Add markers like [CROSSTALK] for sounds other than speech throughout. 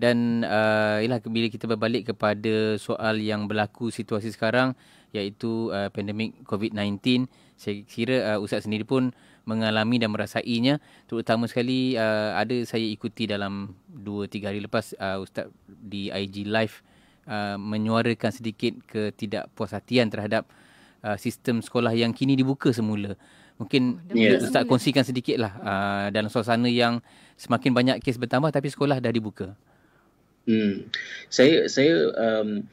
Dan uh, ialah bila kita berbalik kepada soal yang berlaku situasi sekarang iaitu uh, pandemik COVID-19, saya kira uh, Ustaz sendiri pun mengalami dan merasainya. Terutama sekali uh, ada saya ikuti dalam 2 3 hari lepas uh, ustaz di IG live uh, menyuarakan sedikit ketidakpuashatian terhadap uh, sistem sekolah yang kini dibuka semula. Mungkin oh, yeah. ustaz kongsikan sedikitlah uh, dalam suasana yang semakin banyak kes bertambah tapi sekolah dah dibuka hmm saya saya um,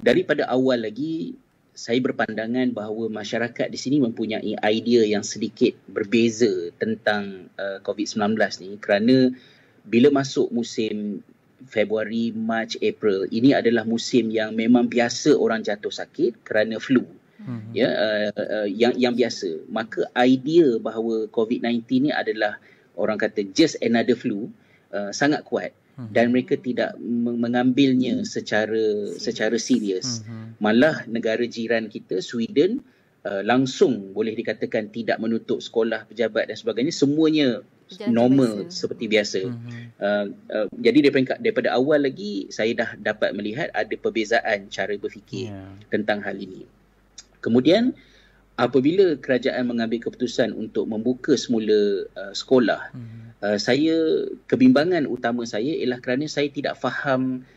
daripada awal lagi saya berpandangan bahawa masyarakat di sini mempunyai idea yang sedikit berbeza tentang uh, COVID-19 ni kerana bila masuk musim Februari, Mac, April ini adalah musim yang memang biasa orang jatuh sakit kerana flu. Hmm. Ya, uh, uh, yang yang biasa. Maka idea bahawa COVID-19 ni adalah orang kata just another flu uh, sangat kuat. Hmm. dan mereka tidak mengambilnya secara secara serius. Hmm. Malah negara jiran kita Sweden uh, langsung boleh dikatakan tidak menutup sekolah pejabat dan sebagainya semuanya Jangan normal biasa. seperti biasa. Uh, uh, jadi daripada daripada awal lagi saya dah dapat melihat ada perbezaan cara berfikir yeah. tentang hal ini. Kemudian apabila kerajaan mengambil keputusan untuk membuka semula uh, sekolah, hmm. uh, saya kebimbangan utama saya ialah kerana saya tidak faham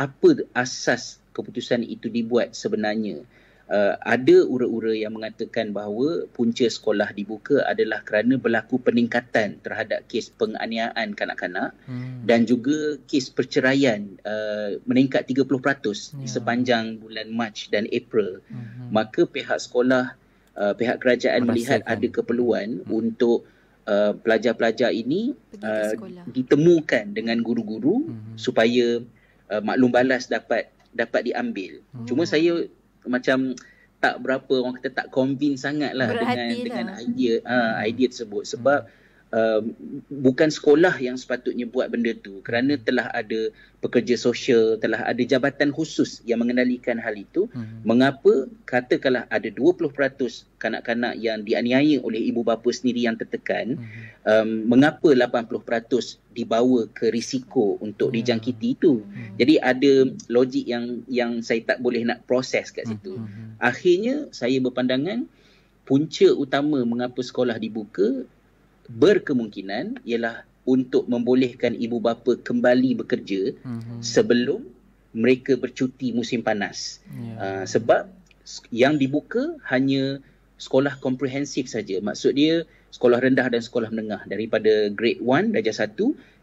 apa asas keputusan itu dibuat sebenarnya. Uh, ada ura-ura yang mengatakan bahawa punca sekolah dibuka adalah kerana berlaku peningkatan terhadap kes penganiayaan kanak-kanak hmm. dan juga kes perceraian uh, meningkat 30% yeah. sepanjang bulan Mac dan April. Hmm. Maka pihak sekolah uh, pihak kerajaan Merasakan. melihat ada keperluan hmm. untuk uh, pelajar-pelajar ini uh, ditemukan dengan guru-guru hmm. supaya uh, maklum balas dapat dapat diambil. Hmm. Cuma saya macam tak berapa orang kata tak convince sangatlah dengan lah. dengan idea uh, idea tersebut sebab hmm uh, bukan sekolah yang sepatutnya buat benda tu kerana telah ada pekerja sosial telah ada jabatan khusus yang mengendalikan hal itu hmm. mengapa katakanlah ada 20% kanak-kanak yang dianiaya oleh ibu bapa sendiri yang tertekan hmm. um, mengapa 80% dibawa ke risiko untuk hmm. dijangkiti itu hmm. jadi ada logik yang yang saya tak boleh nak proses kat situ hmm. hmm. akhirnya saya berpandangan punca utama mengapa sekolah dibuka berkemungkinan ialah untuk membolehkan ibu bapa kembali bekerja mm-hmm. sebelum mereka bercuti musim panas. Yeah. Uh, sebab yang dibuka hanya sekolah komprehensif saja. Maksud dia sekolah rendah dan sekolah menengah daripada grade 1 darjah 1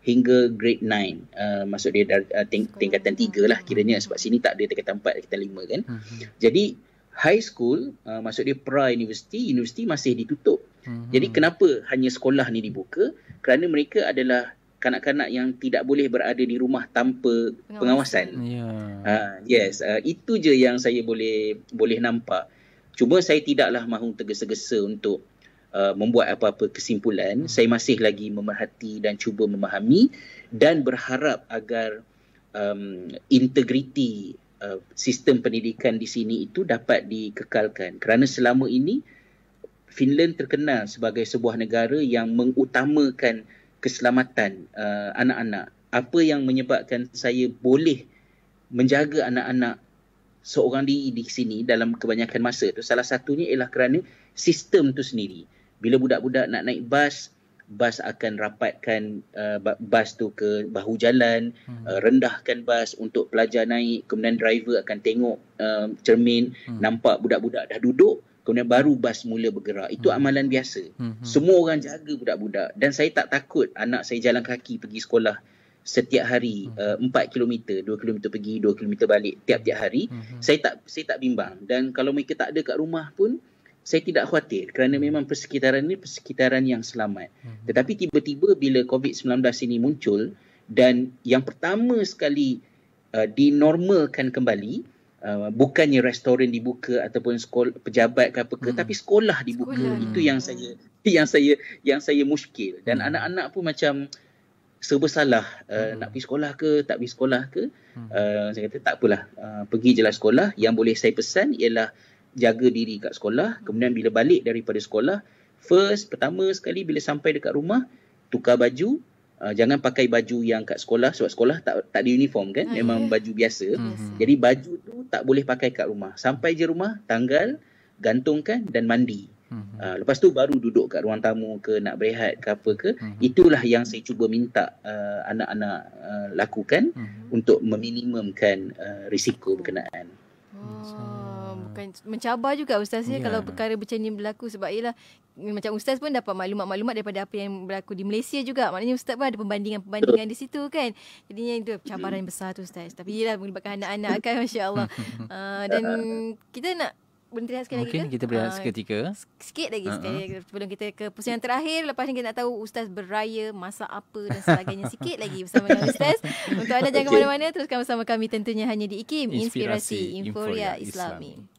hingga grade 9. Uh, maksud dia uh, ting- tingkatan 3 lah kiranya sebab sini tak ada tingkatan 4 tingkatan 5 kan. Mm-hmm. Jadi high school uh, maksud dia pra university, university masih ditutup. Hmm. Jadi kenapa hanya sekolah ni dibuka? Kerana mereka adalah kanak-kanak yang tidak boleh berada di rumah tanpa pengawasan. Yeah. Uh, yes, uh, itu je yang saya boleh boleh nampak. Cuma saya tidaklah mahu tergesa-gesa untuk uh, membuat apa-apa kesimpulan. Hmm. Saya masih lagi memerhati dan cuba memahami dan berharap agar um, integriti uh, sistem pendidikan di sini itu dapat dikekalkan. Kerana selama ini Finland terkenal sebagai sebuah negara yang mengutamakan keselamatan uh, anak-anak. Apa yang menyebabkan saya boleh menjaga anak-anak seorang diri di sini dalam kebanyakan masa tu salah satunya ialah kerana sistem tu sendiri. Bila budak-budak nak naik bas, bas akan rapatkan uh, bas tu ke bahu jalan, hmm. uh, rendahkan bas untuk pelajar naik, kemudian driver akan tengok uh, cermin, hmm. nampak budak-budak dah duduk, kemudian baru bas mula bergerak. Itu hmm. amalan biasa. Hmm. Semua orang jaga budak-budak dan saya tak takut anak saya jalan kaki pergi sekolah setiap hari hmm. uh, 4 km, 2 km pergi, 2 km balik tiap-tiap hari. Hmm. Saya tak saya tak bimbang dan kalau mereka tak ada kat rumah pun saya tidak khawatir kerana hmm. memang persekitaran ini persekitaran yang selamat. Hmm. Tetapi tiba-tiba bila COVID-19 ini muncul dan yang pertama sekali uh, dinormalkan kembali uh, bukannya restoran dibuka ataupun sekolah pejabat ke apa ke hmm. tapi sekolah dibuka sekolah. itu yang saya yang saya yang saya muskil dan hmm. anak-anak pun macam serba salah uh, hmm. nak pergi sekolah ke tak pergi sekolah ke hmm. uh, saya kata tak apalah uh, pergi jelas sekolah yang boleh saya pesan ialah jaga diri kat sekolah kemudian bila balik daripada sekolah first pertama sekali bila sampai dekat rumah tukar baju Uh, jangan pakai baju yang kat sekolah sebab sekolah tak tak ada uniform kan Ah, memang ya. baju biasa Mhm. jadi baju tu tak boleh pakai kat rumah sampai je rumah tanggal gantungkan dan mandi Mhm. uh, lepas tu baru duduk kat ruang tamu ke nak berehat ke apa ke Mhm. itulah yang saya cuba minta uh, anak-anak uh, lakukan Mhm. untuk meminimumkan uh, risiko berkenaan Oh, bukan mencabar juga ustaz ya Ya. kalau perkara macam ni berlaku sebab ialah macam ustaz pun dapat maklumat-maklumat daripada apa yang berlaku di Malaysia juga. Maknanya ustaz pun ada pembandingan-pembandingan di situ kan. Jadinya itu cabaran besar tu ustaz. Tapi ialah melibatkan anak-anak kan masya-Allah. Uh, [LAUGHS] dan kita nak berhenti sekali Mungkin lagi ke? kita berehat Ah, seketika. Sikit lagi Ha-ha. sekali sebelum kita ke pusingan terakhir lepas ni kita nak tahu ustaz beraya masak apa dan sebagainya sikit lagi bersama dengan ustaz untuk anda jangan ke Okey. mana-mana teruskan bersama kami tentunya hanya di IKIM Inspirasi Inforia Islami. Islami.